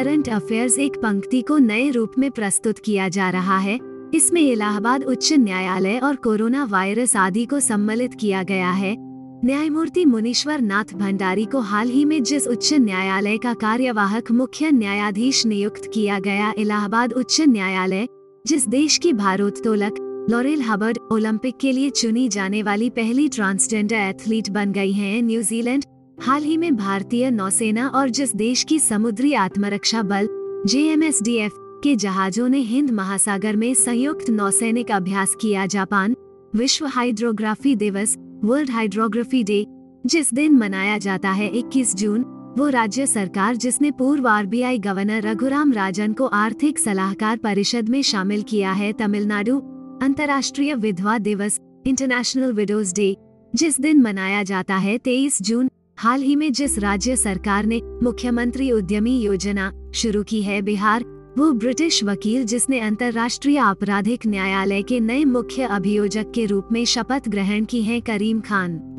Current affairs एक पंक्ति को नए रूप में प्रस्तुत किया जा रहा है। इसमें इलाहाबाद उच्च न्यायालय और कोरोना वायरस आदि को सम्मिलित किया गया है। न्यायमूर्ति मुनीश्वर नाथ भंडारी को हाल ही में जिस उच्च न्यायालय का कार्यवाहक मुख्य न्यायाधीश नियुक्त किया गया इलाहाबाद उच्च न्यायालय, जिस देश की भारोत्तोलक, लॉरेल हबर्ड ओलंपिक के लिए चुनी जाने वाली पहली ट्रांसजेंडर एथलीट बन गई हैं, न्यूजीलैंड हाल ही में भारतीय नौसेना और जिस देश की समुद्री आत्मरक्षा बल JMSDF के जहाजों ने हिंद महासागर में संयुक्त नौसैनिक अभ्यास किया, जापान, विश्व हाइड्रोग्राफी दिवस, वर्ल्ड हाइड्रोग्राफी डे, जिस दिन मनाया जाता है 21 जून, वो राज्य सरकार जिसने पूर्व आरबीआई गवर्नर रघुराम राजन को आर्थिक सलाहकार परिषद में शामिल किया है, तमिलनाडु, अंतर्राष्ट्रीय विधवा दिवस, इंटरनेशनल विडोज डे, जिस दिन मनाया जाता है 23 जून हाल ही में जिस राज्य सरकार ने मुख्यमंत्री उद्यमी योजना शुरू की है बिहार, वो ब्रिटिश वकील जिसने अंतर्राष्ट्रीय आपराधिक न्यायालय के नए मुख्य अभियोजक के रूप में शपथ ग्रहण की है करीम खान।